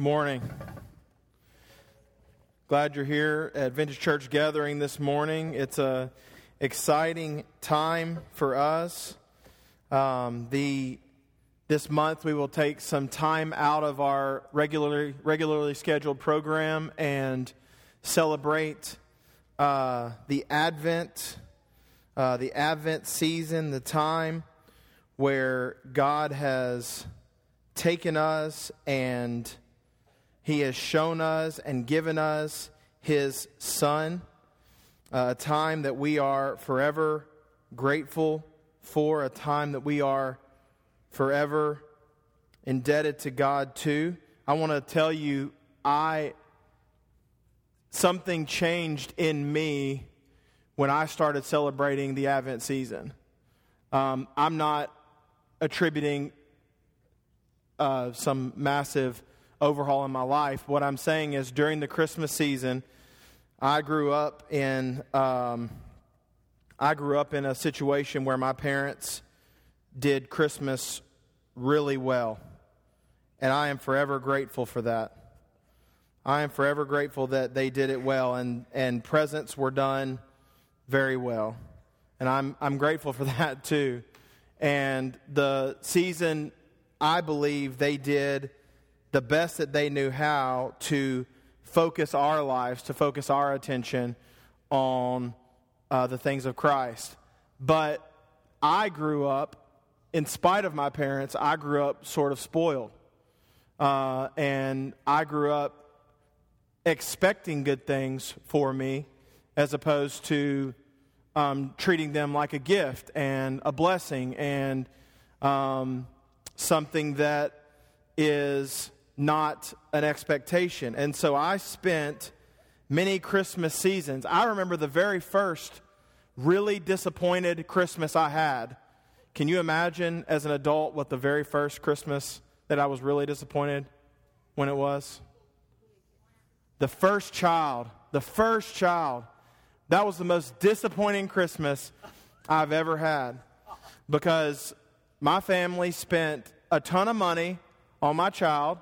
Morning. Glad you're here at Vintage Church Gathering this morning. It's a exciting time for us. Um, the this month we will take some time out of our regularly regularly scheduled program and celebrate uh, the Advent, uh, the Advent season, the time where God has taken us and He has shown us and given us His Son, a time that we are forever grateful for, a time that we are forever indebted to God to. I want to tell you, I something changed in me when I started celebrating the Advent season. Um, I'm not attributing uh, some massive overhaul in my life. What I'm saying is during the Christmas season, I grew up in um, I grew up in a situation where my parents did Christmas really well, and I am forever grateful for that. I am forever grateful that they did it well, and and presents were done very well, and I'm I'm grateful for that too. And the season I believe they did the best that they knew how to focus our lives, to focus our attention on uh, the things of Christ. But I grew up, in spite of my parents, I grew up sort of spoiled. Uh, and I grew up expecting good things for me as opposed to um, treating them like a gift and a blessing and um, something that is not an expectation. And so I spent many Christmas seasons. I remember the very first really disappointed Christmas I had. Can you imagine as an adult what the very first Christmas that I was really disappointed when it was? The first child, the first child. That was the most disappointing Christmas I've ever had because my family spent a ton of money on my child,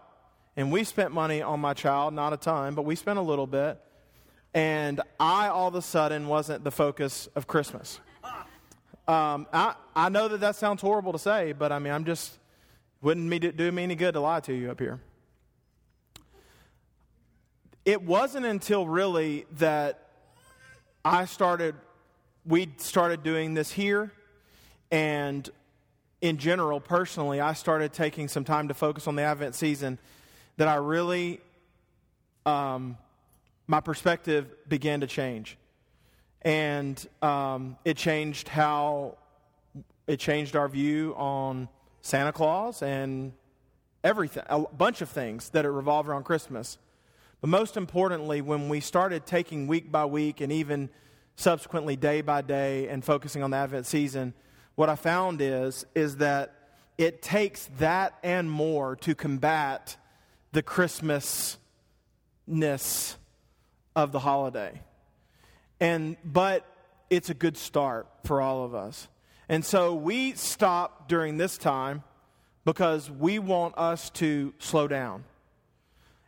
and we spent money on my child, not a ton, but we spent a little bit. And I all of a sudden wasn't the focus of Christmas. Um, I, I know that that sounds horrible to say, but I mean, I'm just, wouldn't me do me any good to lie to you up here. It wasn't until really that I started, we started doing this here, and in general, personally, I started taking some time to focus on the Advent season that I really, um, my perspective began to change. And um, it changed how, it changed our view on Santa Claus and everything, a bunch of things that it revolve around Christmas. But most importantly, when we started taking week by week and even subsequently day by day and focusing on the Advent season, what I found is, is that it takes that and more to combat the Christmasness of the holiday. And but it's a good start for all of us. And so we stop during this time because we want us to slow down.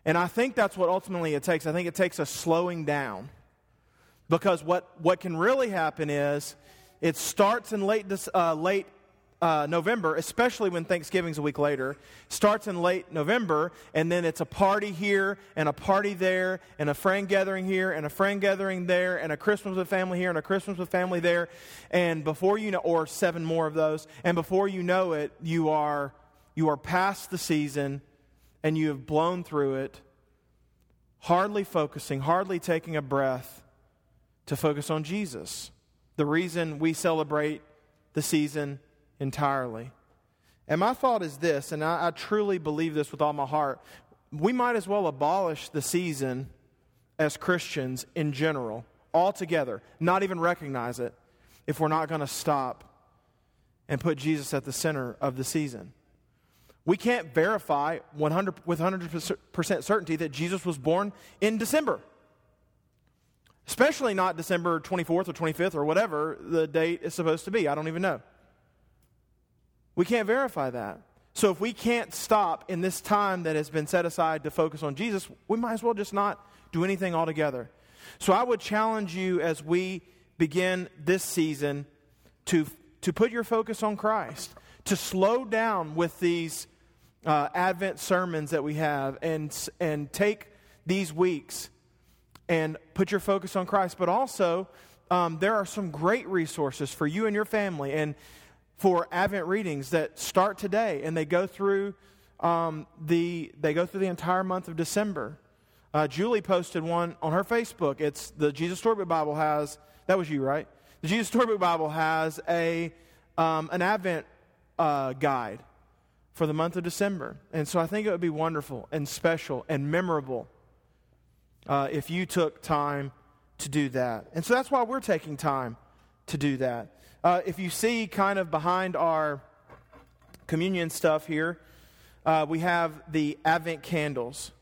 And I think that's what ultimately it takes. I think it takes a slowing down. Because what, what can really happen is it starts in late, uh, late uh, November, especially when Thanksgiving's a week later. Starts in late November, and then it's a party here, and a party there, and a friend gathering here, and a friend gathering there, and a Christmas with family here, and a Christmas with family there. And before you know, or seven more of those, and before you know it, you are, you are past the season, and you have blown through it, hardly focusing, hardly taking a breath to focus on Jesus the reason we celebrate the season entirely. And my thought is this, and I, I, truly believe this with all my heart we might as well abolish the season as Christians in general, altogether, not even recognize it, if we're not going to stop and put Jesus at the center of the season. We can't verify 100, with 100% certainty that Jesus was born in December especially not December 24th or 25th or whatever the date is supposed to be. I don't even know. We can't verify that. So if we can't stop in this time that has been set aside to focus on Jesus, we might as well just not do anything altogether. So I would challenge you as we begin this season to, to put your focus on Christ, to slow down with these uh, Advent sermons that we have and, and take these weeks and put your focus on Christ. But also, um, there are some great resources for you and your family and for Advent readings that start today and they go through um, the they go through the entire month of December. Uh, Julie posted one on her Facebook. It's the Jesus Storybook Bible has that was you, right? The Jesus Storybook Bible has a um, an Advent uh, guide for the month of December, and so I think it would be wonderful and special and memorable uh, if you took time to do that. And so that's why we're taking time to do that. Uh, if you see kind of behind our communion stuff here, uh, we have the Advent candles.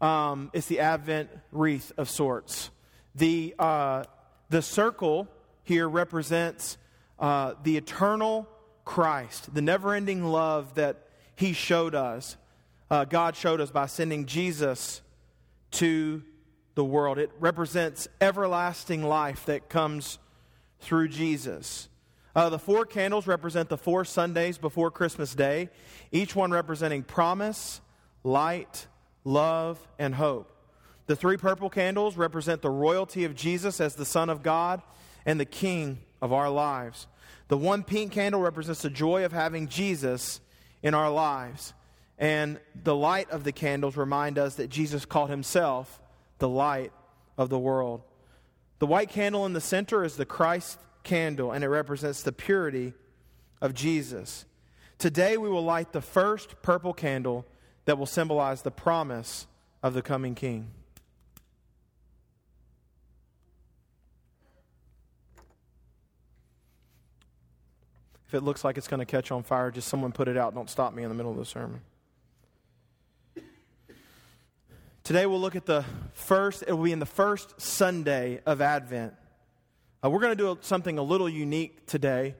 Um, it's the Advent wreath of sorts. The, uh, the circle here represents uh, the eternal Christ, the never ending love that He showed us. Uh, God showed us by sending Jesus to the world. It represents everlasting life that comes through Jesus. Uh, the four candles represent the four Sundays before Christmas Day, each one representing promise, light, love, and hope. The three purple candles represent the royalty of Jesus as the Son of God and the King of our lives. The one pink candle represents the joy of having Jesus in our lives. And the light of the candles remind us that Jesus called himself the light of the world. The white candle in the center is the Christ candle, and it represents the purity of Jesus. Today, we will light the first purple candle that will symbolize the promise of the coming King. If it looks like it's going to catch on fire, just someone put it out. Don't stop me in the middle of the sermon. Today we'll look at the first, it will be in the first Sunday of Advent. Uh, we're going to do something a little unique today.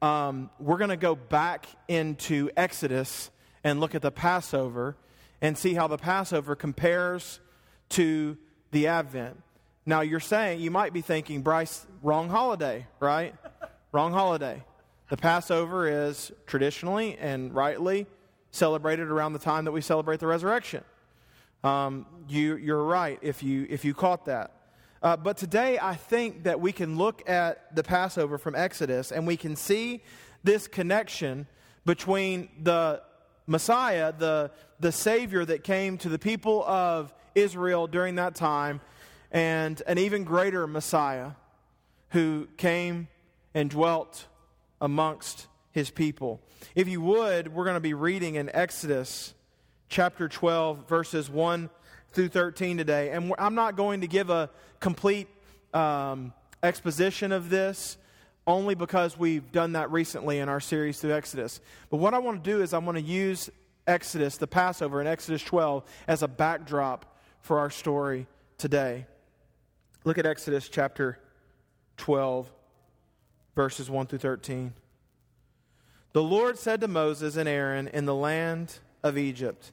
Um, we're going to go back into Exodus and look at the Passover and see how the Passover compares to the Advent. Now, you're saying, you might be thinking, Brice, wrong holiday, right? wrong holiday. The Passover is traditionally and rightly celebrated around the time that we celebrate the resurrection. Um, you, you're right if you, if you caught that. Uh, but today, I think that we can look at the Passover from Exodus and we can see this connection between the Messiah, the, the Savior that came to the people of Israel during that time, and an even greater Messiah who came and dwelt amongst his people. If you would, we're going to be reading in Exodus chapter 12, verses 1 through 13 today. And I'm not going to give a complete um, exposition of this only because we've done that recently in our series through Exodus. But what I want to do is I want to use Exodus, the Passover in Exodus 12, as a backdrop for our story today. Look at Exodus chapter 12, verses 1 through 13. The Lord said to Moses and Aaron in the land of Egypt,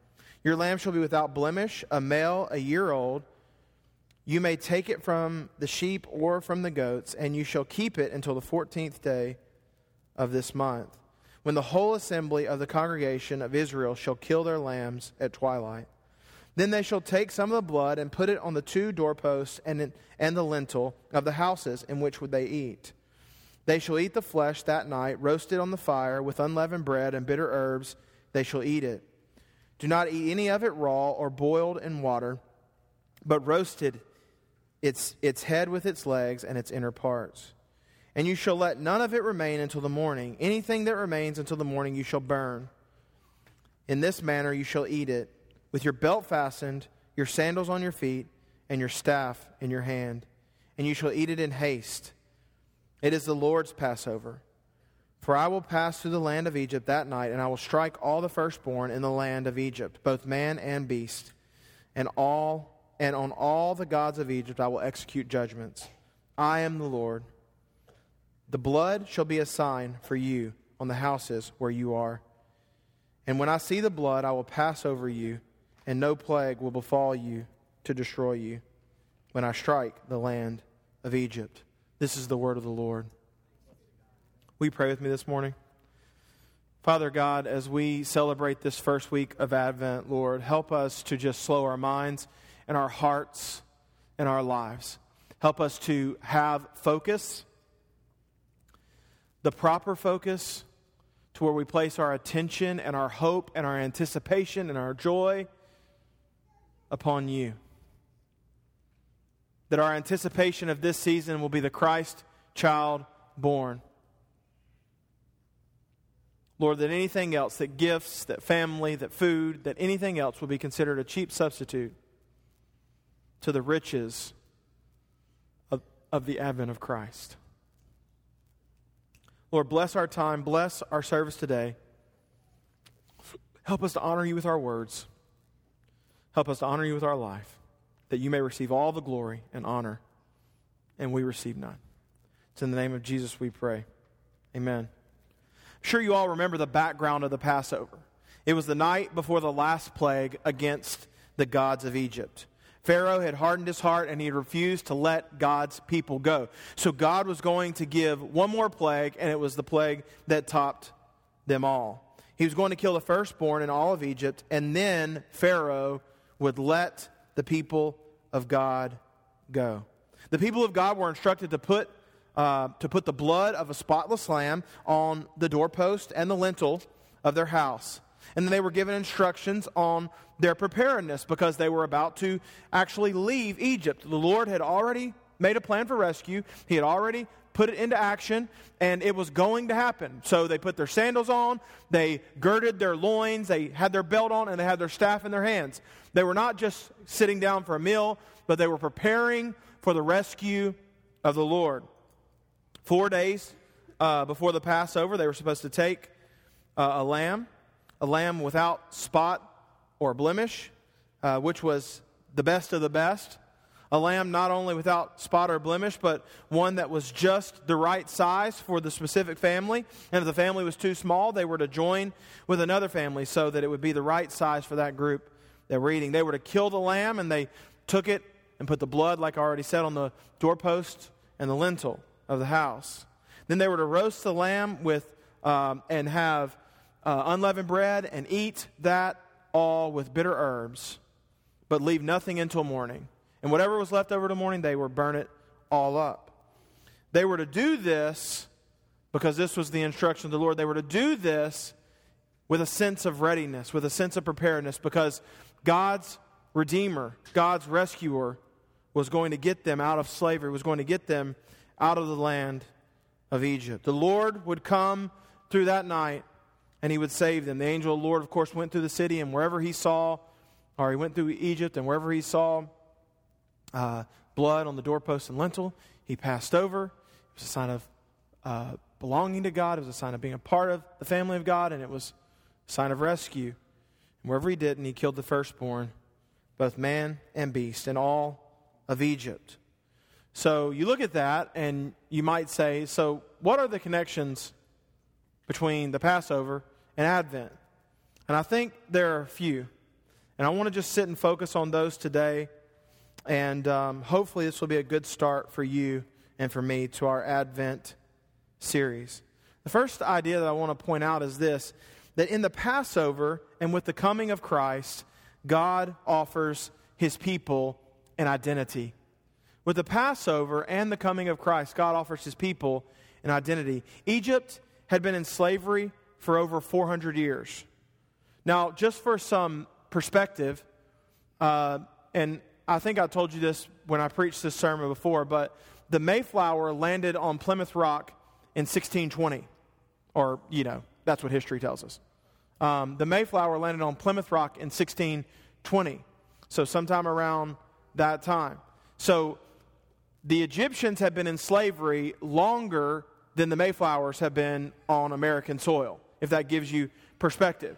Your lamb shall be without blemish, a male, a year old. You may take it from the sheep or from the goats, and you shall keep it until the fourteenth day of this month, when the whole assembly of the congregation of Israel shall kill their lambs at twilight. Then they shall take some of the blood and put it on the two doorposts and, and the lintel of the houses in which would they eat. They shall eat the flesh that night, roasted on the fire with unleavened bread and bitter herbs. They shall eat it. Do not eat any of it raw or boiled in water, but roasted its, its head with its legs and its inner parts. And you shall let none of it remain until the morning. Anything that remains until the morning you shall burn. In this manner you shall eat it, with your belt fastened, your sandals on your feet, and your staff in your hand. And you shall eat it in haste. It is the Lord's Passover. For I will pass through the land of Egypt that night, and I will strike all the firstborn in the land of Egypt, both man and beast, and all and on all the gods of Egypt I will execute judgments. I am the Lord. The blood shall be a sign for you on the houses where you are. And when I see the blood, I will pass over you, and no plague will befall you to destroy you when I strike the land of Egypt. This is the word of the Lord. Will you pray with me this morning? Father God, as we celebrate this first week of Advent, Lord, help us to just slow our minds and our hearts and our lives. Help us to have focus, the proper focus, to where we place our attention and our hope and our anticipation and our joy upon you. That our anticipation of this season will be the Christ child born. Lord, that anything else, that gifts, that family, that food, that anything else will be considered a cheap substitute to the riches of, of the advent of Christ. Lord, bless our time, bless our service today. Help us to honor you with our words. Help us to honor you with our life, that you may receive all the glory and honor, and we receive none. It's in the name of Jesus we pray. Amen sure you all remember the background of the Passover. It was the night before the last plague against the gods of Egypt. Pharaoh had hardened his heart and he refused to let God's people go. So God was going to give one more plague, and it was the plague that topped them all. He was going to kill the firstborn in all of Egypt, and then Pharaoh would let the people of God go. The people of God were instructed to put uh, to put the blood of a spotless lamb on the doorpost and the lintel of their house. And then they were given instructions on their preparedness because they were about to actually leave Egypt. The Lord had already made a plan for rescue, He had already put it into action, and it was going to happen. So they put their sandals on, they girded their loins, they had their belt on, and they had their staff in their hands. They were not just sitting down for a meal, but they were preparing for the rescue of the Lord. Four days uh, before the Passover, they were supposed to take uh, a lamb, a lamb without spot or blemish, uh, which was the best of the best. A lamb not only without spot or blemish, but one that was just the right size for the specific family. And if the family was too small, they were to join with another family so that it would be the right size for that group that were eating. They were to kill the lamb, and they took it and put the blood, like I already said, on the doorpost and the lintel of the house. Then they were to roast the lamb with um, and have uh, unleavened bread and eat that all with bitter herbs, but leave nothing until morning. And whatever was left over to morning, they were burn it all up. They were to do this because this was the instruction of the Lord. They were to do this with a sense of readiness, with a sense of preparedness, because God's Redeemer, God's rescuer, was going to get them out of slavery, was going to get them out of the land of Egypt. The Lord would come through that night and he would save them. The angel of the Lord, of course, went through the city, and wherever he saw, or he went through Egypt, and wherever he saw uh, blood on the doorpost and lintel, he passed over. It was a sign of uh, belonging to God, it was a sign of being a part of the family of God, and it was a sign of rescue. And wherever he didn't, he killed the firstborn, both man and beast, in all of Egypt. So you look at that and you might say, so what are the connections between the Passover and Advent? And I think there are a few. And I want to just sit and focus on those today. And um, hopefully, this will be a good start for you and for me to our Advent series. The first idea that I want to point out is this that in the Passover and with the coming of Christ, God offers his people an identity. With the Passover and the coming of Christ, God offers his people an identity. Egypt had been in slavery for over 400 years. Now, just for some perspective, uh, and I think I told you this when I preached this sermon before, but the Mayflower landed on Plymouth Rock in 1620. Or, you know, that's what history tells us. Um, the Mayflower landed on Plymouth Rock in 1620, so sometime around that time. So the Egyptians have been in slavery longer than the Mayflowers have been on American soil, if that gives you perspective.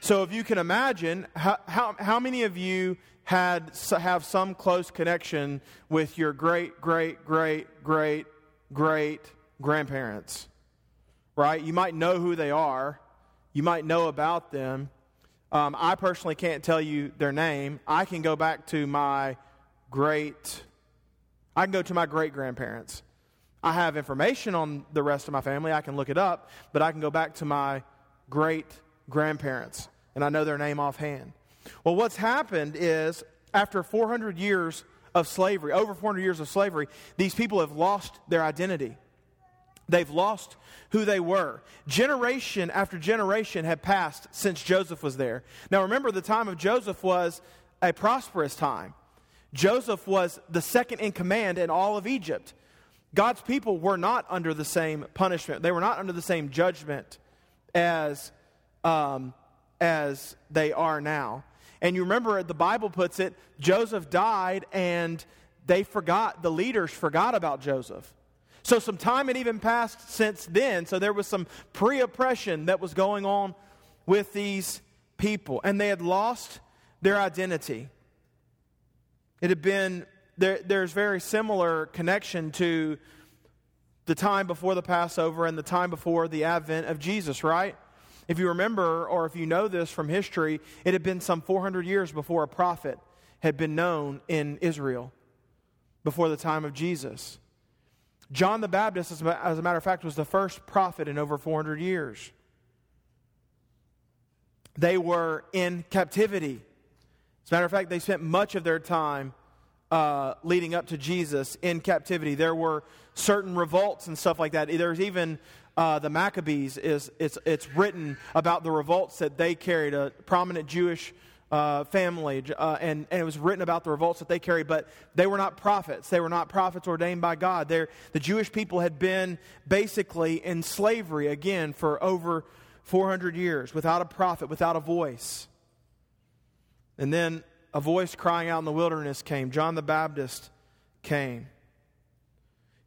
So if you can imagine, how, how, how many of you had have some close connection with your great, great, great, great, great grandparents? Right? You might know who they are. You might know about them. Um, I personally can't tell you their name. I can go back to my great, I can go to my great grandparents. I have information on the rest of my family. I can look it up, but I can go back to my great grandparents, and I know their name offhand. Well, what's happened is after 400 years of slavery, over 400 years of slavery, these people have lost their identity. They've lost who they were. Generation after generation had passed since Joseph was there. Now, remember, the time of Joseph was a prosperous time. Joseph was the second in command in all of Egypt. God's people were not under the same punishment, they were not under the same judgment as, um, as they are now. And you remember, the Bible puts it Joseph died, and they forgot, the leaders forgot about Joseph. So some time had even passed since then. So there was some pre oppression that was going on with these people, and they had lost their identity. It had been there, there's very similar connection to the time before the Passover and the time before the advent of Jesus, right? If you remember, or if you know this from history, it had been some 400 years before a prophet had been known in Israel, before the time of Jesus. John the Baptist, as a matter of fact, was the first prophet in over 400 years. They were in captivity. As a matter of fact, they spent much of their time uh, leading up to Jesus in captivity. There were certain revolts and stuff like that. There's even uh, the Maccabees. Is it's it's written about the revolts that they carried. A prominent Jewish uh, family, uh, and, and it was written about the revolts that they carried, but they were not prophets. They were not prophets ordained by God. They're, the Jewish people had been basically in slavery again for over 400 years without a prophet, without a voice. And then a voice crying out in the wilderness came. John the Baptist came.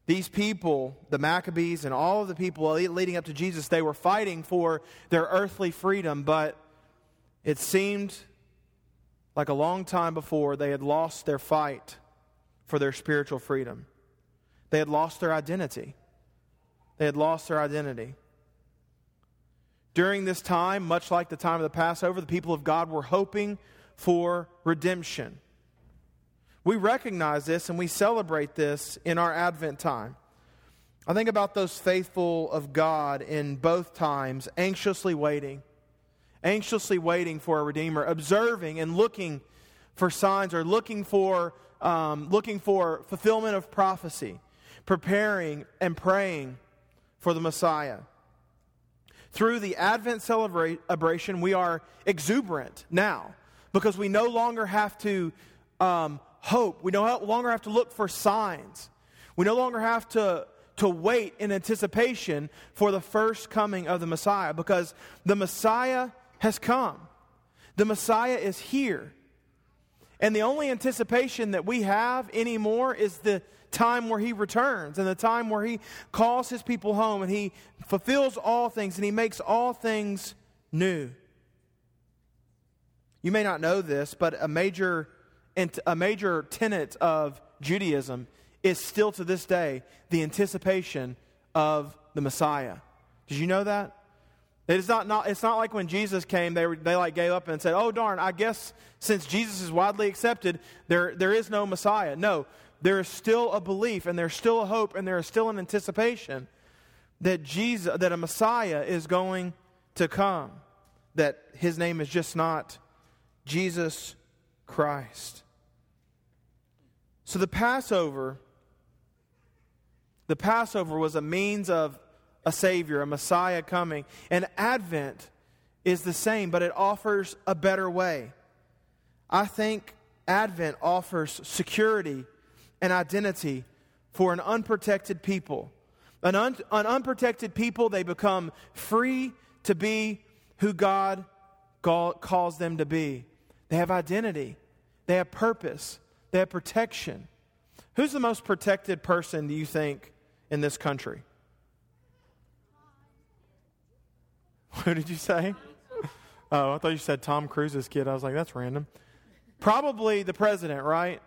These people, the Maccabees and all of the people leading up to Jesus, they were fighting for their earthly freedom, but it seemed like a long time before they had lost their fight for their spiritual freedom. They had lost their identity. They had lost their identity. During this time, much like the time of the Passover, the people of God were hoping for redemption. We recognize this and we celebrate this in our Advent time. I think about those faithful of God in both times, anxiously waiting, anxiously waiting for a Redeemer, observing and looking for signs or looking for, um, looking for fulfillment of prophecy, preparing and praying for the Messiah. Through the Advent celebration, we are exuberant now because we no longer have to um, hope. We no longer have to look for signs. We no longer have to, to wait in anticipation for the first coming of the Messiah because the Messiah has come. The Messiah is here. And the only anticipation that we have anymore is the time where he returns and the time where he calls his people home and he fulfills all things and he makes all things new. You may not know this, but a major, a major tenet of Judaism is still to this day the anticipation of the Messiah. Did you know that? It's not, not, it's not like when Jesus came, they, they like gave up and said, oh, darn, I guess since Jesus is widely accepted, there, there is no Messiah. No, there is still a belief and there's still a hope and there is still an anticipation that Jesus, that a Messiah is going to come, that his name is just not Jesus Christ. So the Passover, the Passover was a means of a Savior, a Messiah coming. And Advent is the same, but it offers a better way. I think Advent offers security and identity for an unprotected people. An, un- an unprotected people, they become free to be who God calls them to be. They have identity, they have purpose, they have protection. Who's the most protected person, do you think, in this country? Who did you say? Oh, I thought you said Tom Cruise's kid. I was like, that's random. Probably the president, right?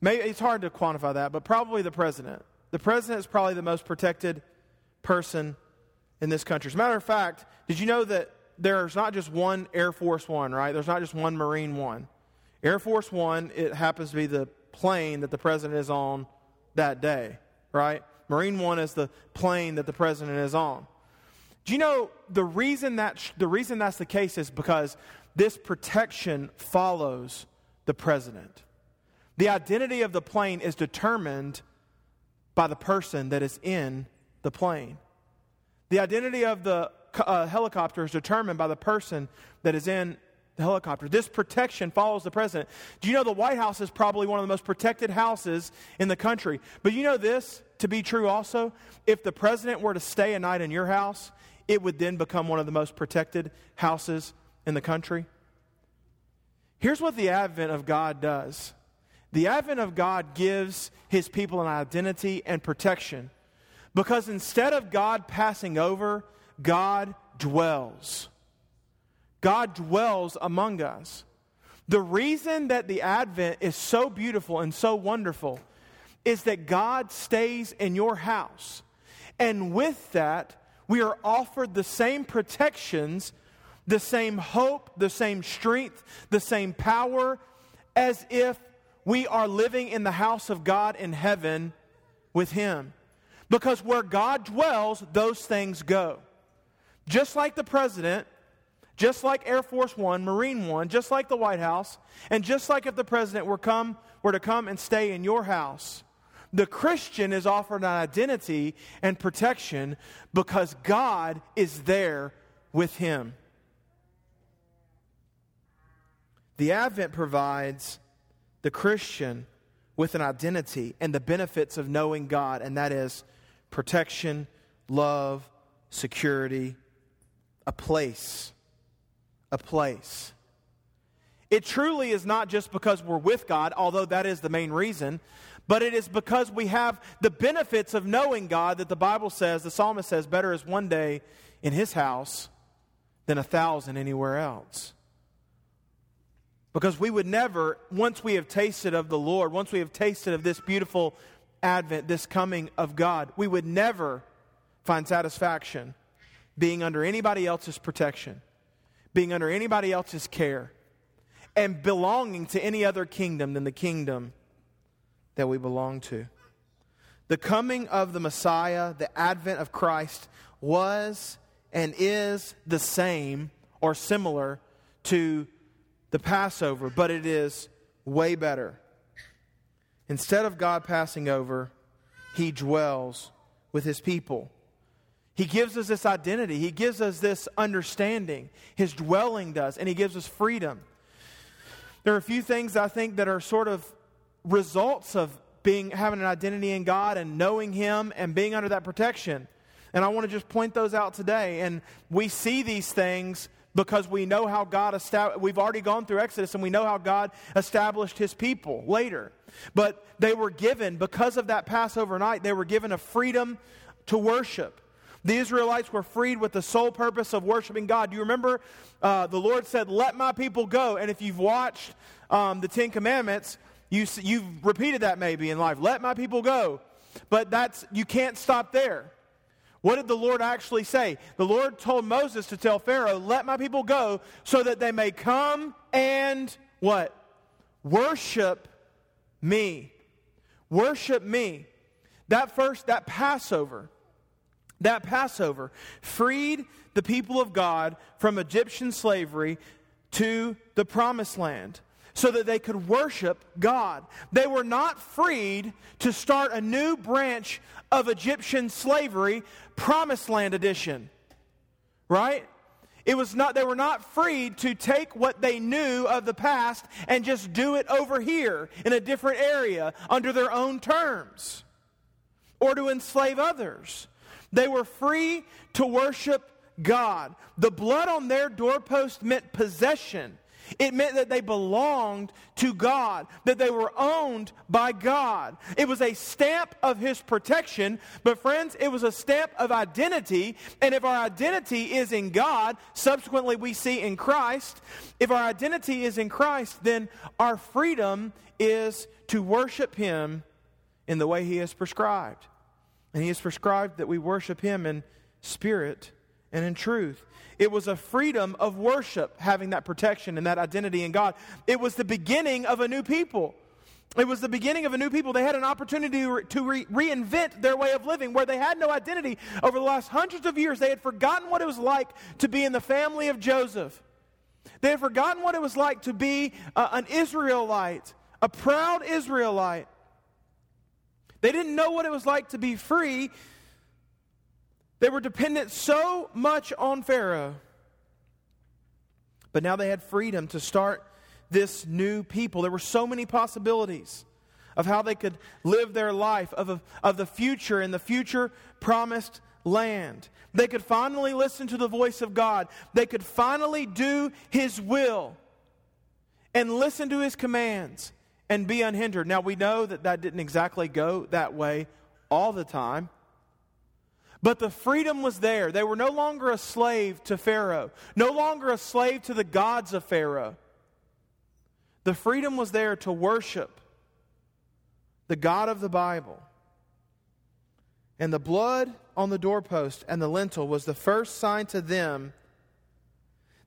Maybe it's hard to quantify that, but probably the president. The president is probably the most protected person in this country. As a matter of fact, did you know that there's not just one Air Force One, right? There's not just one Marine One. Air Force One, it happens to be the plane that the president is on that day, right? Marine One is the plane that the president is on. Do you know the reason that the reason that's the case is because this protection follows the president. The identity of the plane is determined by the person that is in the plane. The identity of the uh, helicopter is determined by the person that is in the helicopter. This protection follows the president. Do you know the White House is probably one of the most protected houses in the country? But you know this to be true also? If the president were to stay a night in your house, it would then become one of the most protected houses in the country. Here's what the advent of God does the advent of God gives his people an identity and protection because instead of God passing over, God dwells. God dwells among us. The reason that the Advent is so beautiful and so wonderful is that God stays in your house. And with that, we are offered the same protections, the same hope, the same strength, the same power as if we are living in the house of God in heaven with Him. Because where God dwells, those things go. Just like the president, just like Air Force One, Marine One, just like the White House, and just like if the president were come were to come and stay in your house, the Christian is offered an identity and protection because God is there with him. The Advent provides the Christian with an identity and the benefits of knowing God, and that is protection, love, security, a place. A place. It truly is not just because we're with God, although that is the main reason, but it is because we have the benefits of knowing God that the Bible says, the psalmist says, better is one day in his house than a thousand anywhere else. Because we would never, once we have tasted of the Lord, once we have tasted of this beautiful advent, this coming of God, we would never find satisfaction being under anybody else's protection, being under anybody else's care, and belonging to any other kingdom than the kingdom that we belong to. The coming of the Messiah, the advent of Christ, was and is the same or similar to the Passover, but it is way better. Instead of God passing over, he dwells with his people. He gives us this identity, he gives us this understanding. His dwelling does, and he gives us freedom. There are a few things I think that are sort of results of being having an identity in God and knowing him and being under that protection. And I want to just point those out today. And we see these things because we know how God established, we've already gone through Exodus and we know how God established his people later. But they were given, because of that Passover night, they were given a freedom to worship. The Israelites were freed with the sole purpose of worshiping God. Do you remember uh, the Lord said, Let my people go? And if you've watched um, the Ten Commandments, you, you've repeated that maybe in life. Let my people go. But that's, you can't stop there. What did the Lord actually say? The Lord told Moses to tell Pharaoh, Let my people go so that they may come and what? Worship me. Worship me. That first, that Passover, that Passover freed the people of God from Egyptian slavery to the promised land so that they could worship God. They were not freed to start a new branch of Egyptian slavery, Promised Land edition. Right? It was not they were not freed to take what they knew of the past and just do it over here in a different area under their own terms or to enslave others. They were free to worship God. The blood on their doorpost meant possession. It meant that they belonged to God, that they were owned by God. It was a stamp of His protection, but friends, it was a stamp of identity. And if our identity is in God, subsequently we see in Christ, if our identity is in Christ, then our freedom is to worship Him in the way He has prescribed. And He has prescribed that we worship Him in spirit and in truth. It was a freedom of worship, having that protection and that identity in God. It was the beginning of a new people. It was the beginning of a new people. They had an opportunity to re- reinvent their way of living where they had no identity. Over the last hundreds of years, they had forgotten what it was like to be in the family of Joseph. They had forgotten what it was like to be uh, an Israelite, a proud Israelite. They didn't know what it was like to be free they were dependent so much on Pharaoh. But now they had freedom to start this new people. There were so many possibilities of how they could live their life, of, a, of the future in the future promised land. They could finally listen to the voice of God. They could finally do His will and listen to His commands and be unhindered. Now, we know that that didn't exactly go that way all the time. But the freedom was there. They were no longer a slave to Pharaoh, no longer a slave to the gods of Pharaoh. The freedom was there to worship the God of the Bible. And the blood on the doorpost and the lintel was the first sign to them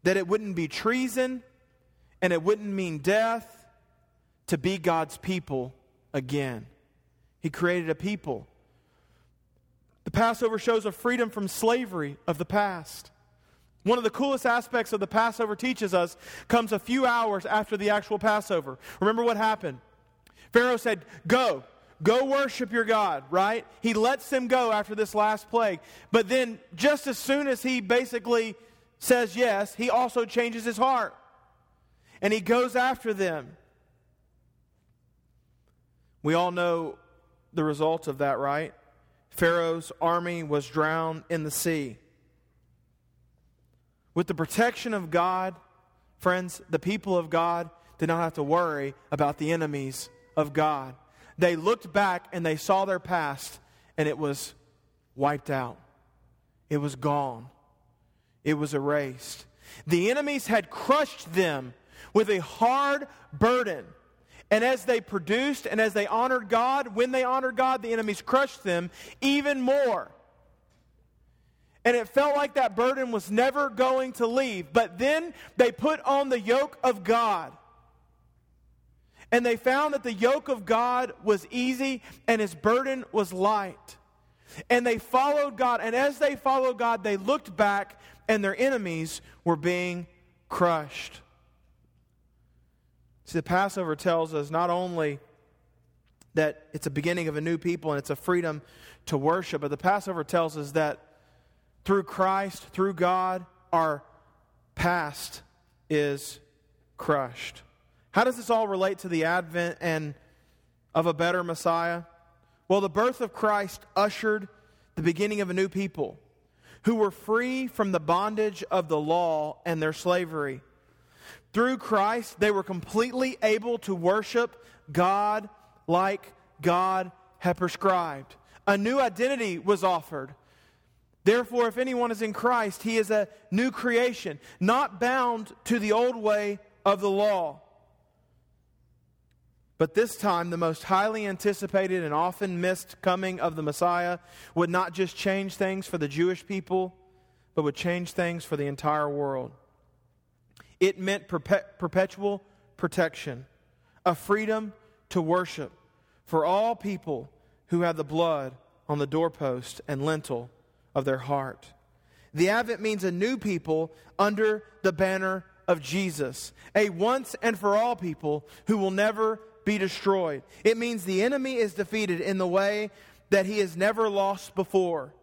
that it wouldn't be treason and it wouldn't mean death to be God's people again. He created a people the Passover shows a freedom from slavery of the past. One of the coolest aspects of the Passover teaches us comes a few hours after the actual Passover. Remember what happened? Pharaoh said, Go, go worship your God, right? He lets them go after this last plague. But then, just as soon as he basically says yes, he also changes his heart. And he goes after them. We all know the result of that, right? Pharaoh's army was drowned in the sea. With the protection of God, friends, the people of God did not have to worry about the enemies of God. They looked back and they saw their past, and it was wiped out. It was gone. It was erased. The enemies had crushed them with a hard burden and as they produced and as they honored God, when they honored God, the enemies crushed them even more. And it felt like that burden was never going to leave. But then they put on the yoke of God. And they found that the yoke of God was easy and his burden was light. And they followed God. And as they followed God, they looked back and their enemies were being crushed. See, the Passover tells us not only that it's a beginning of a new people and it's a freedom to worship, but the Passover tells us that through Christ, through God, our past is crushed. How does this all relate to the advent and of a better Messiah? Well, the birth of Christ ushered the beginning of a new people who were free from the bondage of the law and their slavery. Through Christ, they were completely able to worship God like God had prescribed. A new identity was offered. Therefore, if anyone is in Christ, he is a new creation, not bound to the old way of the law. But this time, the most highly anticipated and often missed coming of the Messiah would not just change things for the Jewish people, but would change things for the entire world. It meant perpetual protection, a freedom to worship for all people who have the blood on the doorpost and lintel of their heart. The Advent means a new people under the banner of Jesus, a once and for all people who will never be destroyed. It means the enemy is defeated in the way that he has never lost before.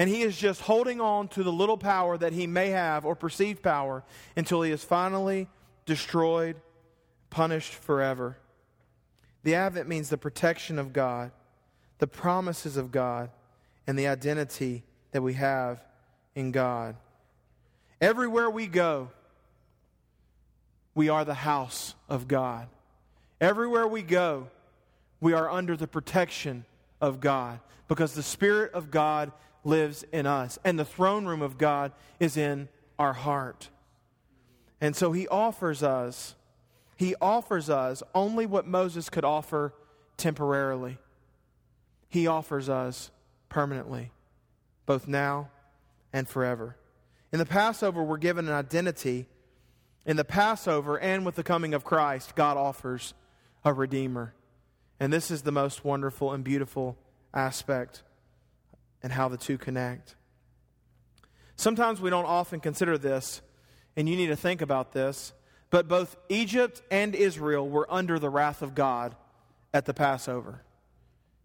And he is just holding on to the little power that he may have or perceived power until he is finally destroyed, punished forever. The Advent means the protection of God, the promises of God, and the identity that we have in God. Everywhere we go, we are the house of God. Everywhere we go, we are under the protection of God because the Spirit of God lives in us and the throne room of God is in our heart. And so he offers us he offers us only what Moses could offer temporarily. He offers us permanently, both now and forever. In the Passover, we're given an identity. In the Passover and with the coming of Christ, God offers a Redeemer. And this is the most wonderful and beautiful aspect and how the two connect. Sometimes we don't often consider this, and you need to think about this, but both Egypt and Israel were under the wrath of God at the Passover.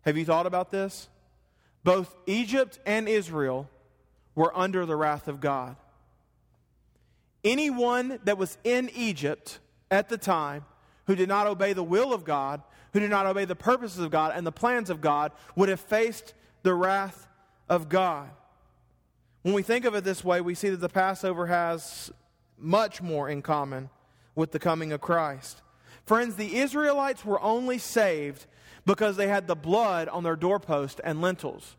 Have you thought about this? Both Egypt and Israel were under the wrath of God. Anyone that was in Egypt at the time who did not obey the will of God, who did not obey the purposes of God and the plans of God, would have faced the wrath of God. When we think of it this way, we see that the Passover has much more in common with the coming of Christ. Friends, the Israelites were only saved because they had the blood on their doorpost and lintels.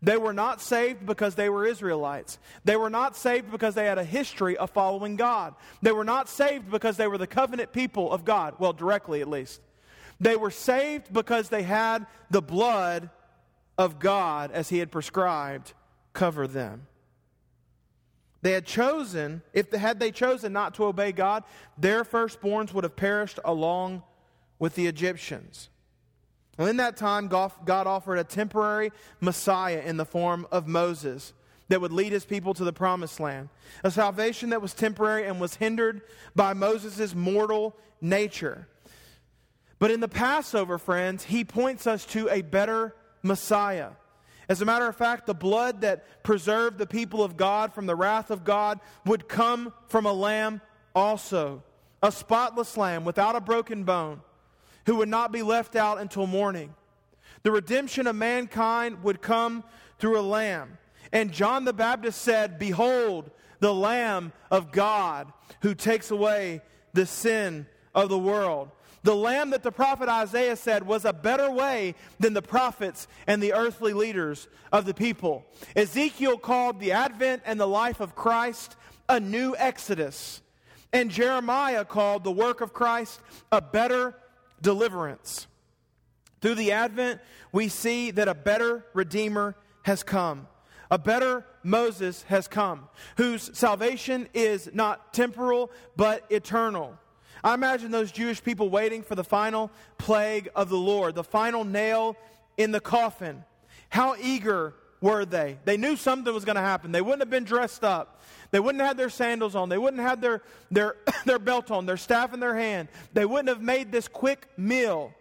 They were not saved because they were Israelites. They were not saved because they had a history of following God. They were not saved because they were the covenant people of God, well, directly at least. They were saved because they had the blood of God as He had prescribed cover them. They had chosen, if they, had they chosen not to obey God, their firstborns would have perished along with the Egyptians. Well, in that time, God offered a temporary Messiah in the form of Moses that would lead his people to the promised land. A salvation that was temporary and was hindered by Moses' mortal nature. But in the Passover, friends, he points us to a better Messiah. As a matter of fact, the blood that preserved the people of God from the wrath of God would come from a lamb also, a spotless lamb without a broken bone who would not be left out until morning. The redemption of mankind would come through a lamb. And John the Baptist said, Behold, the Lamb of God who takes away the sin of the world. The lamb that the prophet Isaiah said was a better way than the prophets and the earthly leaders of the people. Ezekiel called the advent and the life of Christ a new exodus. And Jeremiah called the work of Christ a better deliverance. Through the Advent, we see that a better Redeemer has come. A better Moses has come, whose salvation is not temporal, but eternal. I imagine those Jewish people waiting for the final plague of the Lord, the final nail in the coffin. How eager were they? They knew something was going to happen. They wouldn't have been dressed up. They wouldn't have their sandals on. They wouldn't have their, their, their belt on, their staff in their hand. They wouldn't have made this quick meal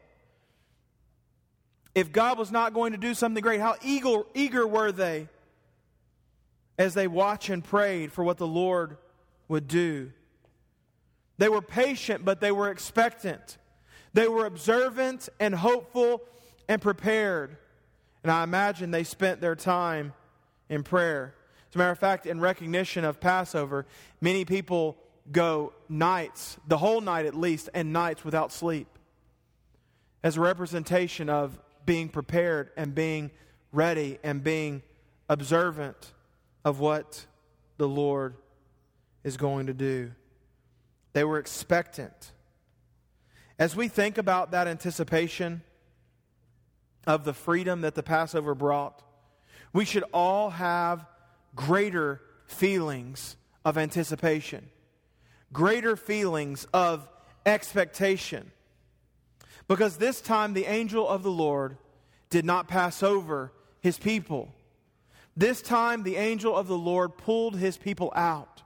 if God was not going to do something great. How eager, eager were they as they watched and prayed for what the Lord would do? They were patient, but they were expectant. They were observant and hopeful and prepared. And I imagine they spent their time in prayer. As a matter of fact, in recognition of Passover, many people go nights, the whole night at least, and nights without sleep as a representation of being prepared and being ready and being observant of what the Lord is going to do. They were expectant. As we think about that anticipation of the freedom that the Passover brought, we should all have greater feelings of anticipation, greater feelings of expectation. Because this time the angel of the Lord did not pass over his people. This time the angel of the Lord pulled his people out.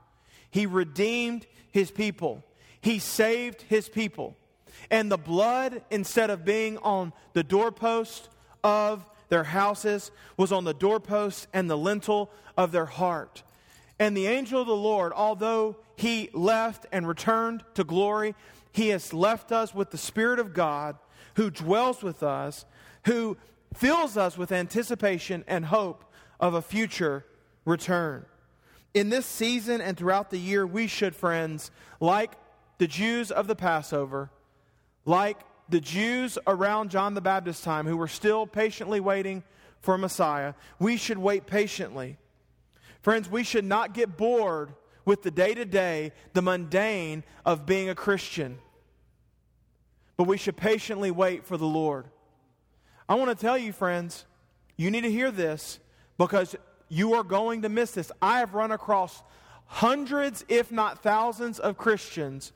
He redeemed his people, he saved his people. And the blood, instead of being on the doorpost of their houses was on the doorpost and the lintel of their heart. And the angel of the Lord, although he left and returned to glory, he has left us with the Spirit of God who dwells with us, who fills us with anticipation and hope of a future return. In this season and throughout the year, we should, friends, like the Jews of the Passover, like the Jews around John the Baptist's time who were still patiently waiting for Messiah, we should wait patiently. Friends, we should not get bored with the day to day, the mundane of being a Christian, but we should patiently wait for the Lord. I want to tell you, friends, you need to hear this because you are going to miss this. I have run across hundreds, if not thousands, of Christians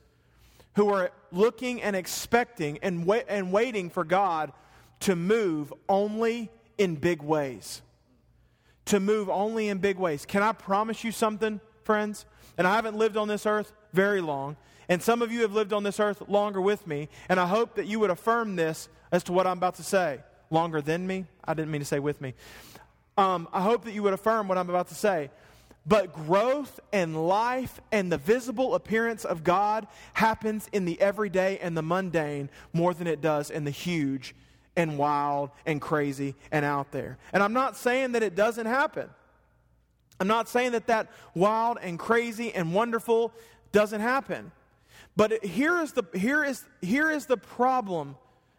who are looking and expecting and, and waiting for God to move only in big ways. To move only in big ways. Can I promise you something, friends? And I haven't lived on this earth very long. And some of you have lived on this earth longer with me. And I hope that you would affirm this as to what I'm about to say. Longer than me? I didn't mean to say with me. Um, I hope that you would affirm what I'm about to say. But growth and life and the visible appearance of God happens in the everyday and the mundane more than it does in the huge and wild and crazy and out there. And I'm not saying that it doesn't happen. I'm not saying that that wild and crazy and wonderful doesn't happen. But here is the, here is, here is the problem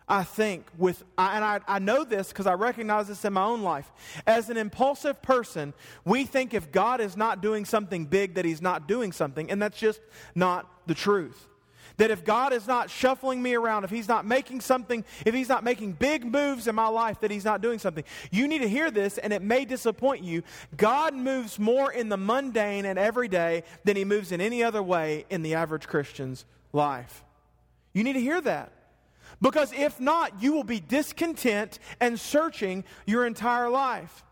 I think, with, and I, I know this because I recognize this in my own life. As an impulsive person, we think if God is not doing something big, that He's not doing something, and that's just not the truth. That if God is not shuffling me around, if He's not making something, if He's not making big moves in my life, that He's not doing something. You need to hear this, and it may disappoint you. God moves more in the mundane and everyday than He moves in any other way in the average Christian's life. You need to hear that. Because if not, you will be discontent and searching your entire life.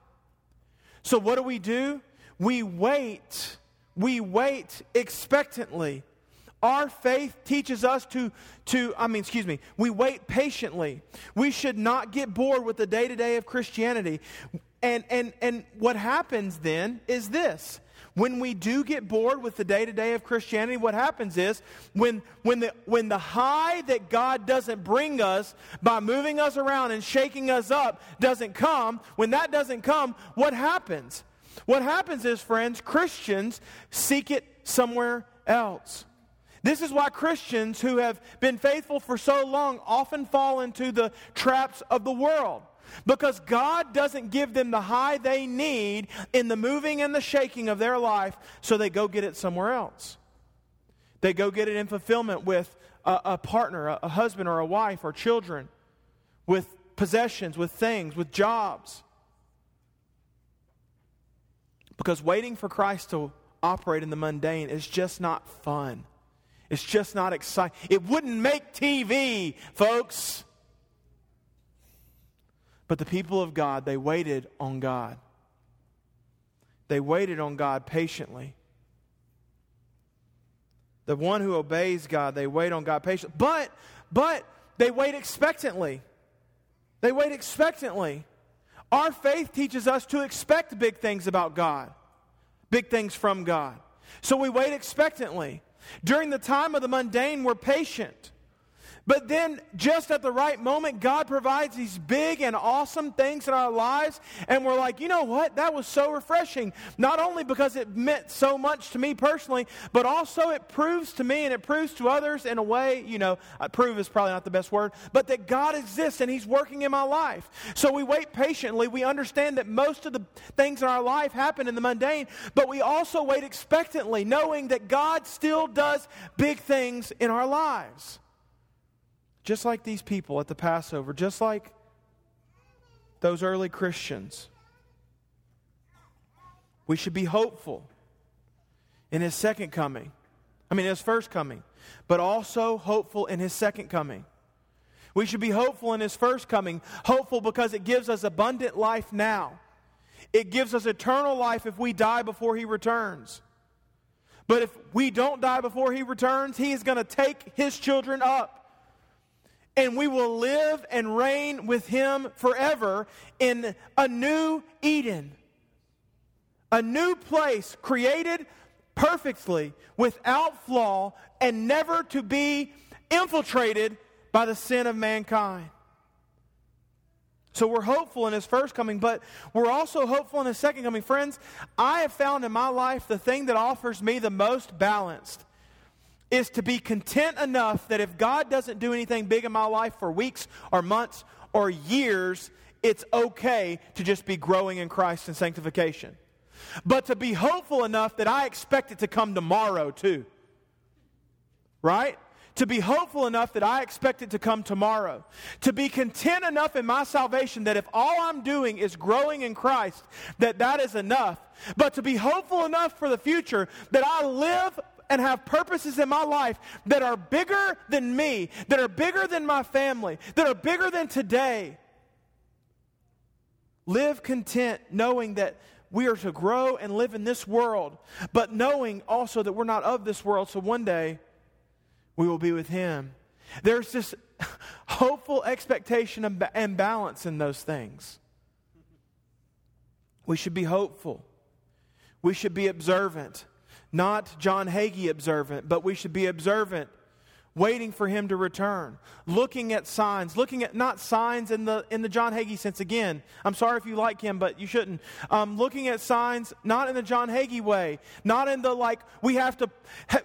So, what do we do? We wait. We wait expectantly. Our faith teaches us to, to, I mean, excuse me, we wait patiently. We should not get bored with the day to day of Christianity. And, and, and what happens then is this when we do get bored with the day to day of Christianity, what happens is when, when, the, when the high that God doesn't bring us by moving us around and shaking us up doesn't come, when that doesn't come, what happens? What happens is, friends, Christians seek it somewhere else. This is why Christians who have been faithful for so long often fall into the traps of the world. Because God doesn't give them the high they need in the moving and the shaking of their life, so they go get it somewhere else. They go get it in fulfillment with a, a partner, a, a husband or a wife or children, with possessions, with things, with jobs. Because waiting for Christ to operate in the mundane is just not fun. It's just not exciting. It wouldn't make TV, folks. But the people of God, they waited on God. They waited on God patiently. The one who obeys God, they wait on God patiently. But, but they wait expectantly. They wait expectantly. Our faith teaches us to expect big things about God, big things from God. So we wait expectantly. During the time of the mundane, we're patient. But then, just at the right moment, God provides these big and awesome things in our lives. And we're like, you know what? That was so refreshing. Not only because it meant so much to me personally, but also it proves to me and it proves to others in a way, you know, prove is probably not the best word, but that God exists and He's working in my life. So we wait patiently. We understand that most of the things in our life happen in the mundane, but we also wait expectantly, knowing that God still does big things in our lives. Just like these people at the Passover, just like those early Christians. We should be hopeful in his second coming. I mean, his first coming, but also hopeful in his second coming. We should be hopeful in his first coming, hopeful because it gives us abundant life now. It gives us eternal life if we die before he returns. But if we don't die before he returns, he is going to take his children up and we will live and reign with him forever in a new Eden. A new place created perfectly, without flaw, and never to be infiltrated by the sin of mankind. So we're hopeful in his first coming, but we're also hopeful in his second coming. Friends, I have found in my life the thing that offers me the most balanced is to be content enough that if God doesn't do anything big in my life for weeks or months or years, it's okay to just be growing in Christ and sanctification. But to be hopeful enough that I expect it to come tomorrow too. Right? to be hopeful enough that I expect it to come tomorrow, to be content enough in my salvation that if all I'm doing is growing in Christ, that that is enough, but to be hopeful enough for the future that I live and have purposes in my life that are bigger than me, that are bigger than my family, that are bigger than today. Live content knowing that we are to grow and live in this world, but knowing also that we're not of this world, so one day we will be with Him. There's this hopeful expectation and balance in those things. We should be hopeful. We should be observant. Not John Hagee observant, but we should be observant, waiting for him to return, looking at signs, looking at not signs in the in the John Hagee sense. Again, I'm sorry if you like him, but you shouldn't. Um, looking at signs not in the John Hagee way, not in the like we have to.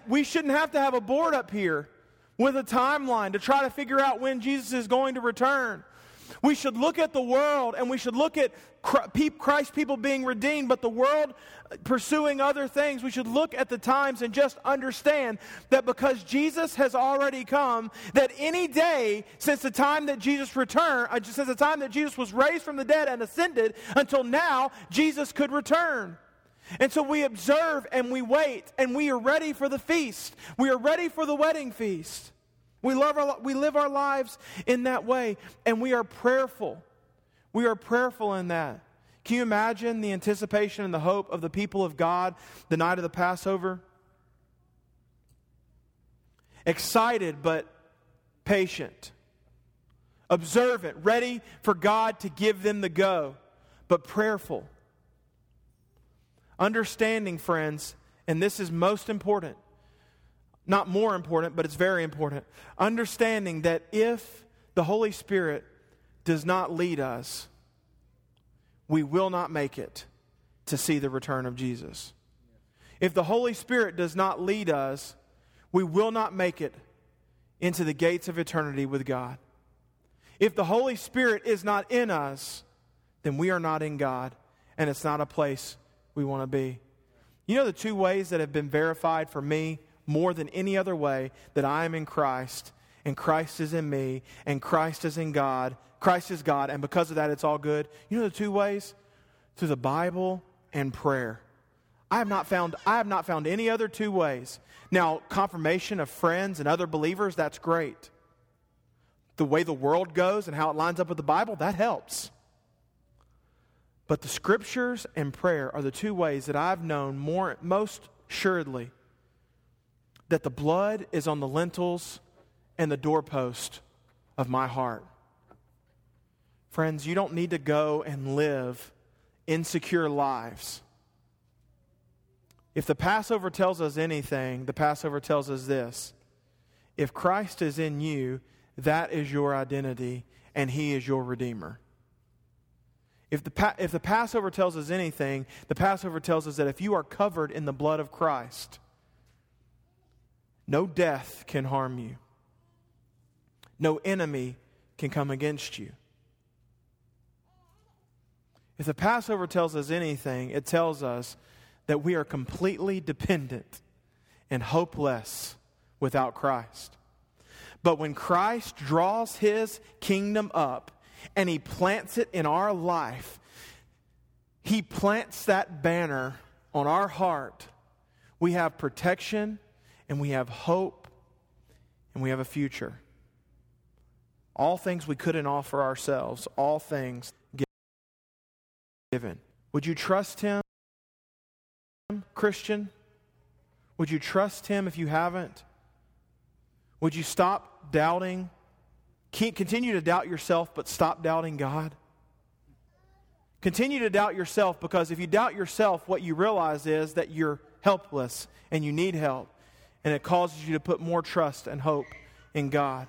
We shouldn't have to have a board up here with a timeline to try to figure out when Jesus is going to return. We should look at the world and we should look at Christ people being redeemed, but the world pursuing other things. We should look at the times and just understand that because Jesus has already come, that any day since the time that Jesus returned, uh, since the time that Jesus was raised from the dead and ascended until now, Jesus could return. And so we observe and we wait and we are ready for the feast. We are ready for the wedding feast. We, love our, we live our lives in that way and we are prayerful. We are prayerful in that. Can you imagine the anticipation and the hope of the people of God the night of the Passover? Excited but patient, observant, ready for God to give them the go, but prayerful. Understanding, friends, and this is most important, not more important, but it's very important. Understanding that if the Holy Spirit does not lead us, we will not make it to see the return of Jesus. If the Holy Spirit does not lead us, we will not make it into the gates of eternity with God. If the Holy Spirit is not in us, then we are not in God, and it's not a place we want to be. You know the two ways that have been verified for me more than any other way that I am in Christ, and Christ is in me, and Christ is in God Christ is God, and because of that, it's all good. You know the two ways? Through the Bible and prayer. I have not found, I have not found any other two ways. Now, confirmation of friends and other believers, that's great. The way the world goes and how it lines up with the Bible, that helps. But the scriptures and prayer are the two ways that I've known more, most assuredly that the blood is on the lintels and the doorpost of my heart. Friends, you don't need to go and live insecure lives. If the Passover tells us anything, the Passover tells us this if Christ is in you, that is your identity, and He is your Redeemer. If the, if the Passover tells us anything, the Passover tells us that if you are covered in the blood of Christ, no death can harm you, no enemy can come against you. If the Passover tells us anything, it tells us that we are completely dependent and hopeless without Christ. But when Christ draws his kingdom up and he plants it in our life, he plants that banner on our heart. We have protection and we have hope and we have a future. All things we couldn't offer ourselves, all things given. Would you trust Him, Christian? Would you trust Him if you haven't? Would you stop doubting? Continue to doubt yourself, but stop doubting God? Continue to doubt yourself because if you doubt yourself, what you realize is that you're helpless and you need help. And it causes you to put more trust and hope in God.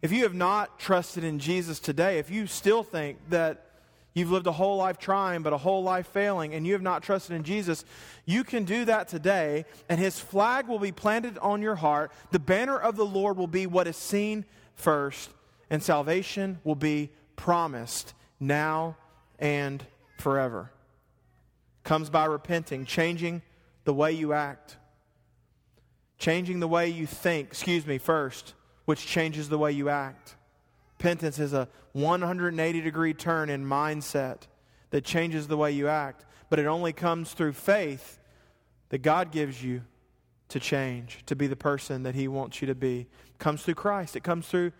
If you have not trusted in Jesus today, if you still think that you've lived a whole life trying, but a whole life failing, and you have not trusted in Jesus, you can do that today, and His flag will be planted on your heart. The banner of the Lord will be what is seen first, and salvation will be promised now and forever. Comes by repenting, changing the way you act, changing the way you think, excuse me, first which changes the way you act. Repentance is a 180 degree turn in mindset that changes the way you act, but it only comes through faith that God gives you to change, to be the person that He wants you to be. It comes through Christ, it comes through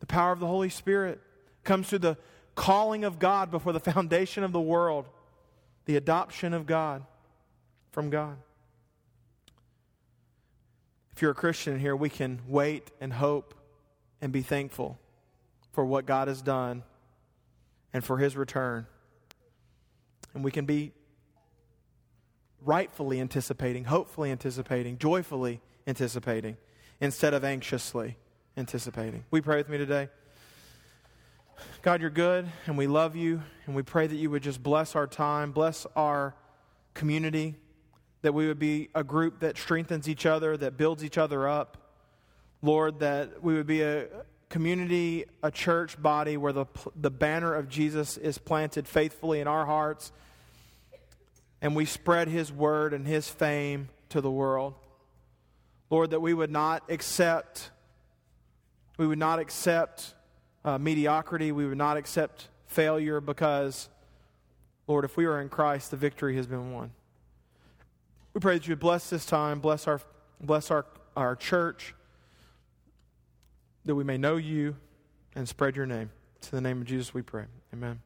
the power of the Holy Spirit, it comes through the calling of God before the foundation of the world, the adoption of God from God. If you're a Christian here, we can wait and hope and be thankful for what God has done and for his return. And we can be rightfully anticipating, hopefully anticipating, joyfully anticipating, instead of anxiously anticipating. We pray with me today. God, you're good, and we love you, and we pray that you would just bless our time, bless our community, that we would be a group that strengthens each other, that builds each other up. Lord, that we would be a community, a church body where the, the banner of Jesus is planted faithfully in our hearts and we spread his word and his fame to the world. Lord, that we would not accept, we would not accept uh, mediocrity, we would not accept failure because, Lord, if we are in Christ, the victory has been won. We pray that you would bless this time, bless our, bless our, our church, that we may know you and spread your name. In the name of Jesus we pray. Amen.